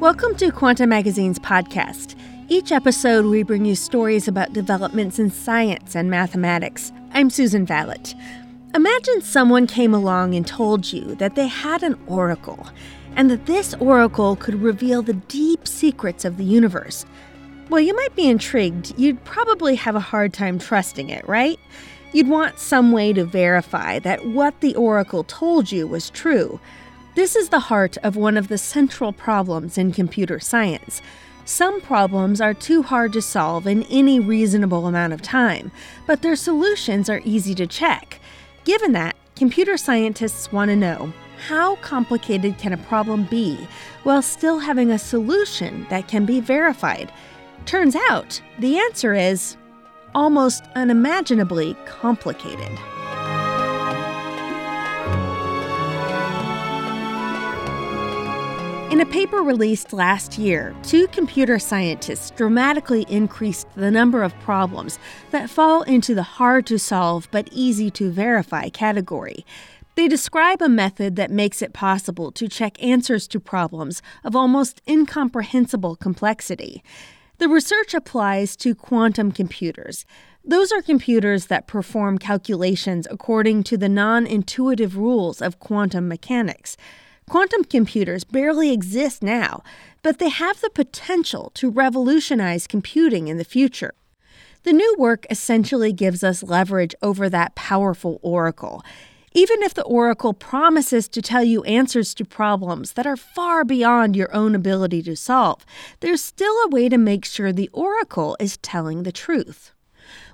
Welcome to Quanta Magazine's podcast. Each episode, we bring you stories about developments in science and mathematics. I'm Susan Valot. Imagine someone came along and told you that they had an oracle, and that this oracle could reveal the deep secrets of the universe. Well, you might be intrigued. You'd probably have a hard time trusting it, right? You'd want some way to verify that what the oracle told you was true. This is the heart of one of the central problems in computer science. Some problems are too hard to solve in any reasonable amount of time, but their solutions are easy to check. Given that, computer scientists want to know how complicated can a problem be while still having a solution that can be verified? Turns out the answer is almost unimaginably complicated. In a paper released last year, two computer scientists dramatically increased the number of problems that fall into the hard to solve but easy to verify category. They describe a method that makes it possible to check answers to problems of almost incomprehensible complexity. The research applies to quantum computers. Those are computers that perform calculations according to the non intuitive rules of quantum mechanics. Quantum computers barely exist now, but they have the potential to revolutionize computing in the future. The new work essentially gives us leverage over that powerful oracle. Even if the oracle promises to tell you answers to problems that are far beyond your own ability to solve, there's still a way to make sure the oracle is telling the truth.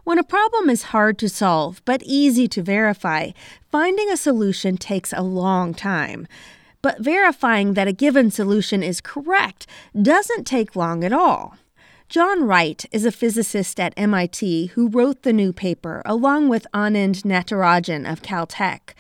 When a problem is hard to solve but easy to verify, finding a solution takes a long time but verifying that a given solution is correct doesn't take long at all. John Wright is a physicist at MIT who wrote the new paper along with Anand Natarajan of Caltech.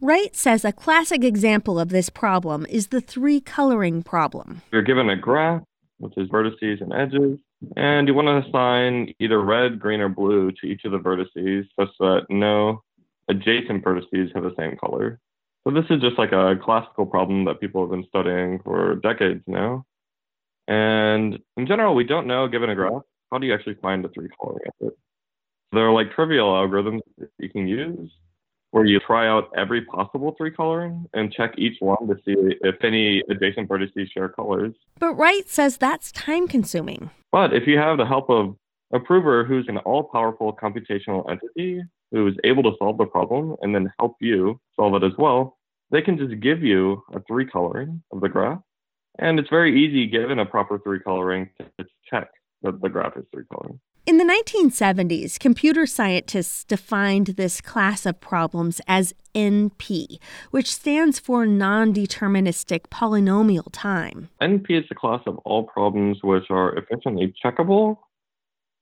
Wright says a classic example of this problem is the three coloring problem. You're given a graph, which is vertices and edges, and you want to assign either red, green, or blue to each of the vertices such that no adjacent vertices have the same color. So this is just like a classical problem that people have been studying for decades now. And in general, we don't know, given a graph, how do you actually find a three coloring of it? There are like trivial algorithms that you can use where you try out every possible three coloring and check each one to see if any adjacent vertices share colors. But Wright says that's time consuming. But if you have the help of a prover who's an all powerful computational entity who is able to solve the problem and then help you solve it as well, they can just give you a three coloring of the graph. And it's very easy, given a proper three coloring, to check that the graph is three coloring. In the 1970s, computer scientists defined this class of problems as NP, which stands for non deterministic polynomial time. NP is the class of all problems which are efficiently checkable.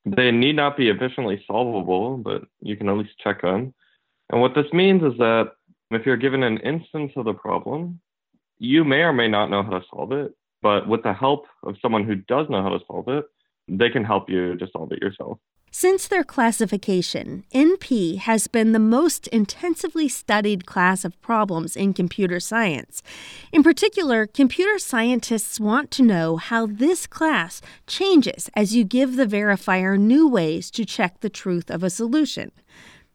They need not be efficiently solvable, but you can at least check them. And what this means is that if you're given an instance of the problem, you may or may not know how to solve it, but with the help of someone who does know how to solve it, they can help you to solve it yourself. Since their classification, NP has been the most intensively studied class of problems in computer science. In particular, computer scientists want to know how this class changes as you give the verifier new ways to check the truth of a solution.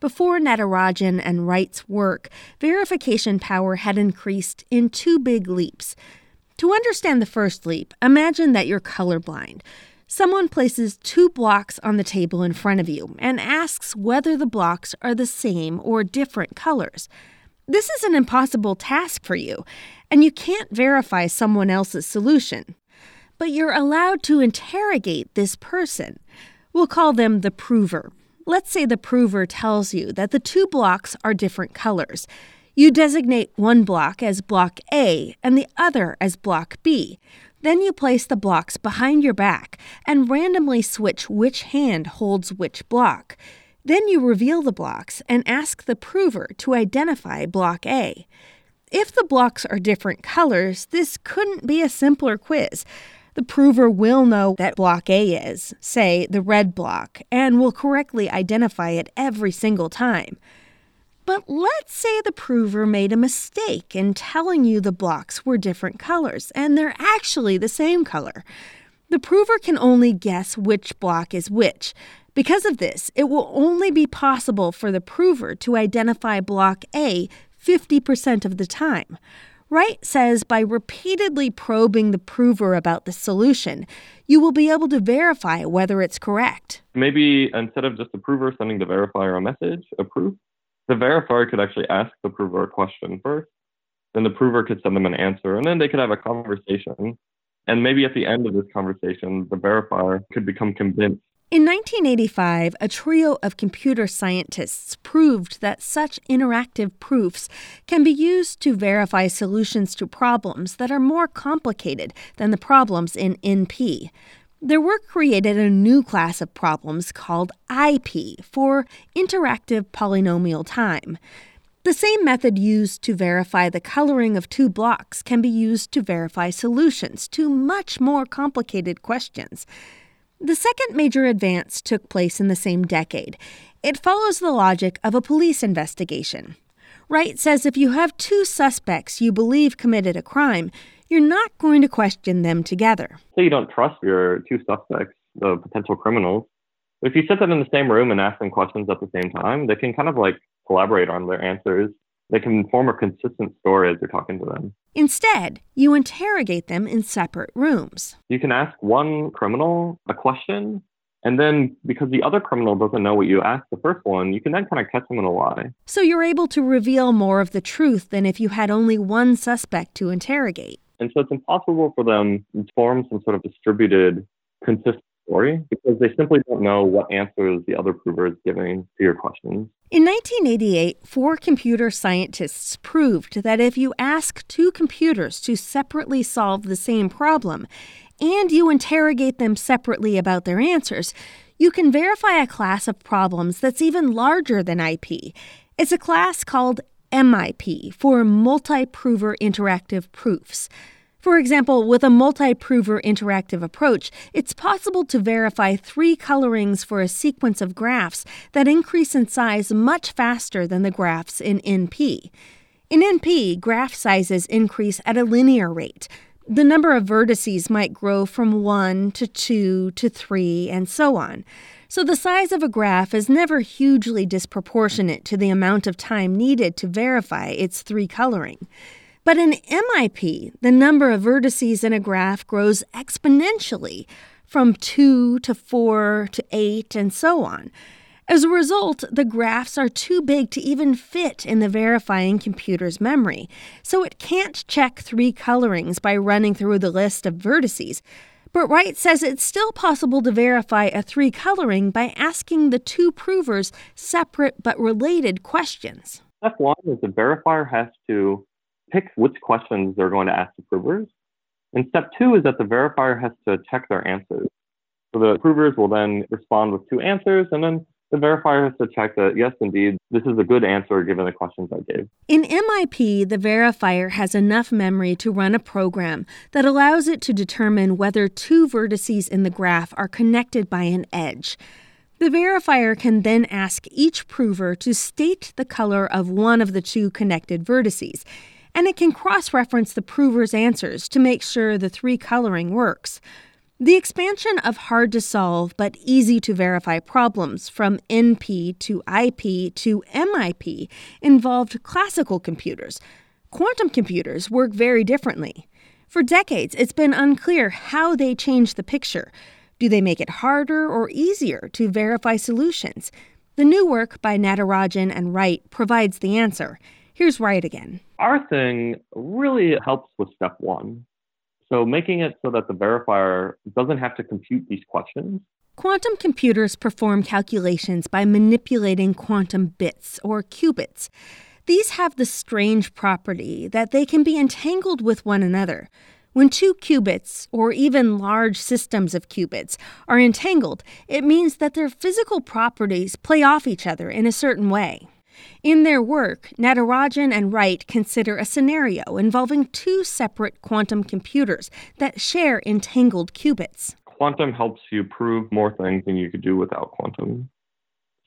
Before Natarajan and Wright's work, verification power had increased in two big leaps. To understand the first leap, imagine that you're colorblind. Someone places two blocks on the table in front of you and asks whether the blocks are the same or different colors. This is an impossible task for you, and you can't verify someone else's solution. But you're allowed to interrogate this person. We'll call them the prover. Let's say the prover tells you that the two blocks are different colors. You designate one block as block A and the other as block B. Then you place the blocks behind your back and randomly switch which hand holds which block. Then you reveal the blocks and ask the prover to identify block A. If the blocks are different colors, this couldn't be a simpler quiz. The prover will know that block A is, say, the red block, and will correctly identify it every single time. But let's say the prover made a mistake in telling you the blocks were different colors, and they're actually the same color. The prover can only guess which block is which. Because of this, it will only be possible for the prover to identify block A 50% of the time. Wright says by repeatedly probing the prover about the solution, you will be able to verify whether it's correct. Maybe instead of just the prover sending the verifier a message, a proof, the verifier could actually ask the prover a question first. Then the prover could send them an answer, and then they could have a conversation. And maybe at the end of this conversation, the verifier could become convinced in 1985, a trio of computer scientists proved that such interactive proofs can be used to verify solutions to problems that are more complicated than the problems in NP. Their work created a new class of problems called IP for interactive polynomial time. The same method used to verify the coloring of two blocks can be used to verify solutions to much more complicated questions. The second major advance took place in the same decade. It follows the logic of a police investigation. Wright says if you have two suspects you believe committed a crime, you're not going to question them together. Say you don't trust your two suspects, the potential criminals. If you sit them in the same room and ask them questions at the same time, they can kind of like collaborate on their answers they can form a consistent story as you're talking to them. Instead, you interrogate them in separate rooms. You can ask one criminal a question, and then because the other criminal doesn't know what you asked the first one, you can then kind of catch them in a lie. So you're able to reveal more of the truth than if you had only one suspect to interrogate. And so it's impossible for them to form some sort of distributed, consistent story because they simply don't know what answers the other prover is giving to your questions. In 1988, four computer scientists proved that if you ask two computers to separately solve the same problem and you interrogate them separately about their answers, you can verify a class of problems that's even larger than IP. It's a class called MIP for Multi Prover Interactive Proofs. For example, with a multi-prover interactive approach, it's possible to verify three colorings for a sequence of graphs that increase in size much faster than the graphs in NP. In NP, graph sizes increase at a linear rate. The number of vertices might grow from 1 to 2 to 3 and so on. So the size of a graph is never hugely disproportionate to the amount of time needed to verify its three coloring. But in MIP, the number of vertices in a graph grows exponentially from 2 to 4 to 8 and so on. As a result, the graphs are too big to even fit in the verifying computer's memory, so it can't check three colorings by running through the list of vertices. But Wright says it's still possible to verify a three coloring by asking the two provers separate but related questions. Step one is the verifier has to pick which questions they're going to ask the provers. And step two is that the verifier has to check their answers. So the provers will then respond with two answers, and then the verifier has to check that, yes, indeed, this is a good answer given the questions I gave. In MIP, the verifier has enough memory to run a program that allows it to determine whether two vertices in the graph are connected by an edge. The verifier can then ask each prover to state the color of one of the two connected vertices and it can cross reference the prover's answers to make sure the three coloring works. The expansion of hard to solve but easy to verify problems from NP to IP to MIP involved classical computers. Quantum computers work very differently. For decades, it's been unclear how they change the picture. Do they make it harder or easier to verify solutions? The new work by Natarajan and Wright provides the answer. Here's Wright again. Our thing really helps with step one. So making it so that the verifier doesn't have to compute these questions. Quantum computers perform calculations by manipulating quantum bits or qubits. These have the strange property that they can be entangled with one another. When two qubits, or even large systems of qubits, are entangled, it means that their physical properties play off each other in a certain way. In their work, Natarajan and Wright consider a scenario involving two separate quantum computers that share entangled qubits. Quantum helps you prove more things than you could do without quantum.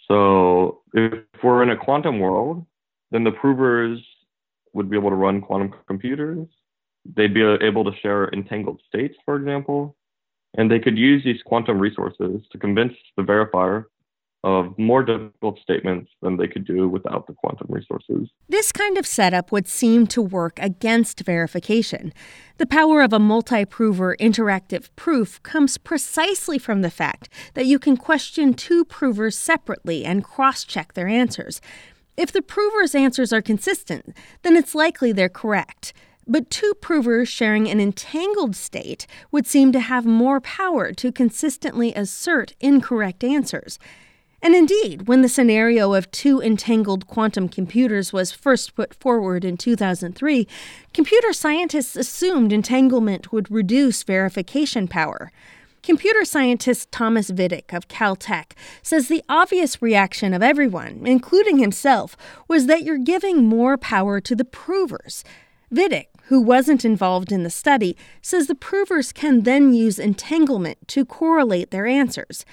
So if we're in a quantum world then the provers would be able to run quantum computers. They'd be able to share entangled states, for example, and they could use these quantum resources to convince the verifier of more difficult statements than they could do without the quantum resources. This kind of setup would seem to work against verification. The power of a multi prover interactive proof comes precisely from the fact that you can question two provers separately and cross check their answers. If the prover's answers are consistent, then it's likely they're correct. But two provers sharing an entangled state would seem to have more power to consistently assert incorrect answers. And indeed, when the scenario of two entangled quantum computers was first put forward in 2003, computer scientists assumed entanglement would reduce verification power. Computer scientist Thomas Vidick of Caltech says the obvious reaction of everyone, including himself, was that you're giving more power to the provers. Vidick, who wasn't involved in the study, says the provers can then use entanglement to correlate their answers.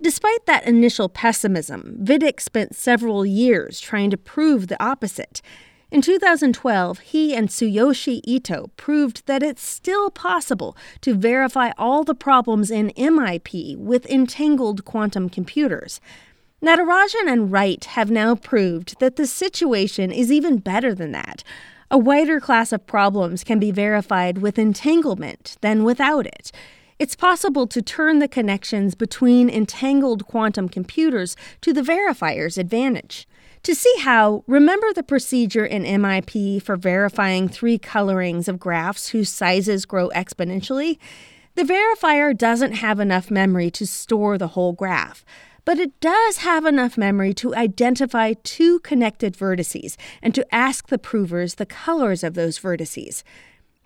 Despite that initial pessimism, Vidick spent several years trying to prove the opposite. In 2012, he and Tsuyoshi Ito proved that it's still possible to verify all the problems in MIP with entangled quantum computers. Natarajan and Wright have now proved that the situation is even better than that. A wider class of problems can be verified with entanglement than without it. It's possible to turn the connections between entangled quantum computers to the verifier's advantage. To see how, remember the procedure in MIP for verifying three colorings of graphs whose sizes grow exponentially? The verifier doesn't have enough memory to store the whole graph, but it does have enough memory to identify two connected vertices and to ask the provers the colors of those vertices.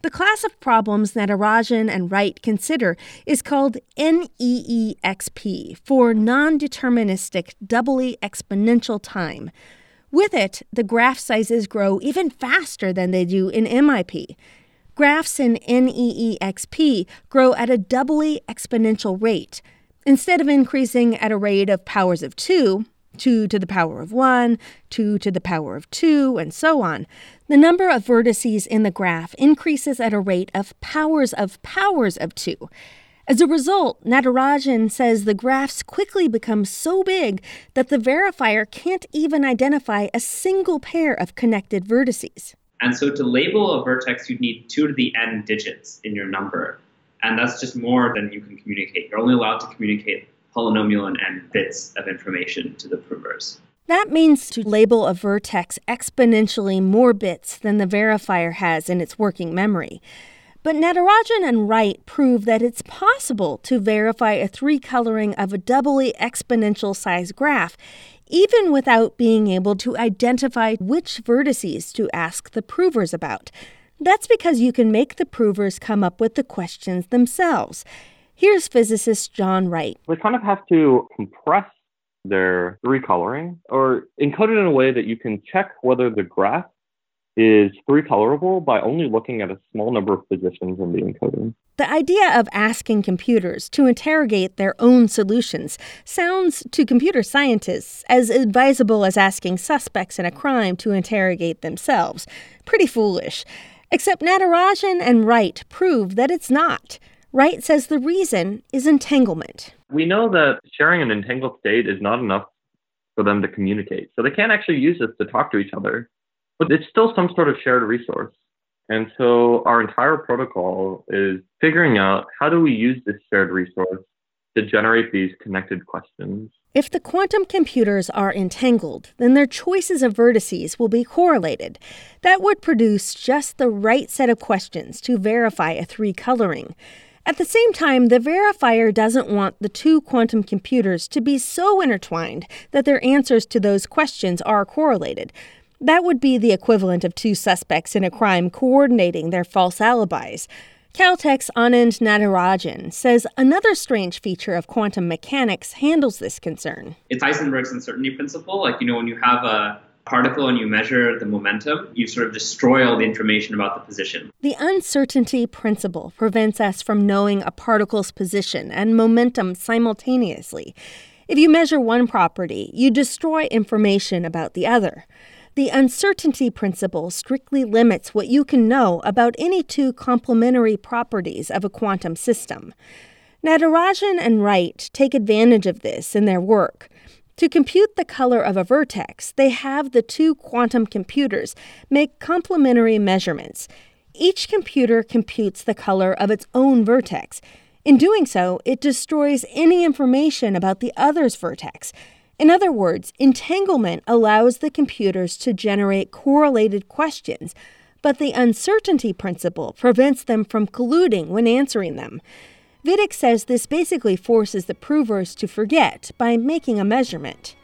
The class of problems that Natarajan and Wright consider is called NEEXP for non deterministic doubly exponential time. With it, the graph sizes grow even faster than they do in MIP. Graphs in NEEXP grow at a doubly exponential rate. Instead of increasing at a rate of powers of 2, 2 to the power of 1, 2 to the power of 2, and so on, the number of vertices in the graph increases at a rate of powers of powers of 2. As a result, Natarajan says the graphs quickly become so big that the verifier can't even identify a single pair of connected vertices. And so to label a vertex, you'd need 2 to the n digits in your number. And that's just more than you can communicate. You're only allowed to communicate polynomial and bits of information to the provers. That means to label a vertex exponentially more bits than the verifier has in its working memory. But Natarajan and Wright prove that it's possible to verify a three coloring of a doubly exponential size graph, even without being able to identify which vertices to ask the provers about. That's because you can make the provers come up with the questions themselves. Here's physicist John Wright. We kind of have to compress their recoloring or encode it in a way that you can check whether the graph is three colorable by only looking at a small number of positions in the encoding. The idea of asking computers to interrogate their own solutions sounds to computer scientists as advisable as asking suspects in a crime to interrogate themselves. Pretty foolish. Except Natarajan and Wright prove that it's not. Wright says the reason is entanglement. We know that sharing an entangled state is not enough for them to communicate. So they can't actually use this to talk to each other, but it's still some sort of shared resource. And so our entire protocol is figuring out how do we use this shared resource to generate these connected questions. If the quantum computers are entangled, then their choices of vertices will be correlated. That would produce just the right set of questions to verify a three coloring. At the same time, the verifier doesn't want the two quantum computers to be so intertwined that their answers to those questions are correlated. That would be the equivalent of two suspects in a crime coordinating their false alibis. Caltech's Anand Natarajan says another strange feature of quantum mechanics handles this concern. It's Heisenberg's uncertainty principle. Like, you know, when you have a particle and you measure the momentum, you sort of destroy all the information about the position. The uncertainty principle prevents us from knowing a particle's position and momentum simultaneously. If you measure one property, you destroy information about the other. The uncertainty principle strictly limits what you can know about any two complementary properties of a quantum system. Natarajan and Wright take advantage of this in their work. To compute the color of a vertex, they have the two quantum computers make complementary measurements. Each computer computes the color of its own vertex. In doing so, it destroys any information about the other's vertex. In other words, entanglement allows the computers to generate correlated questions, but the uncertainty principle prevents them from colluding when answering them. Vidick says this basically forces the provers to forget by making a measurement.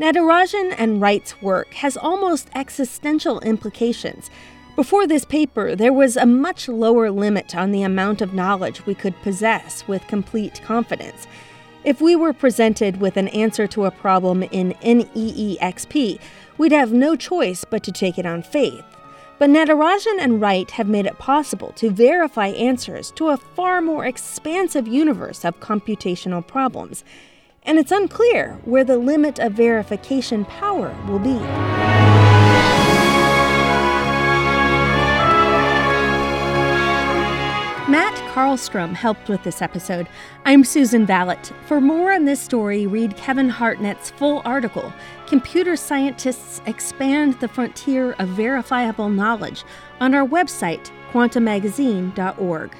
Natarajan and Wright's work has almost existential implications. Before this paper, there was a much lower limit on the amount of knowledge we could possess with complete confidence. If we were presented with an answer to a problem in NEEXP, we'd have no choice but to take it on faith. But Natarajan and Wright have made it possible to verify answers to a far more expansive universe of computational problems. And it's unclear where the limit of verification power will be. Matt Carlstrom helped with this episode. I'm Susan Valot. For more on this story, read Kevin Hartnett's full article Computer Scientists Expand the Frontier of Verifiable Knowledge on our website, quantamagazine.org.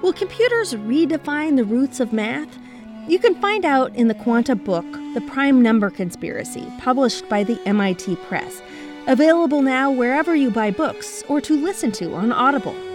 Will computers redefine the roots of math? You can find out in the Quanta book, The Prime Number Conspiracy, published by the MIT Press. Available now wherever you buy books or to listen to on Audible.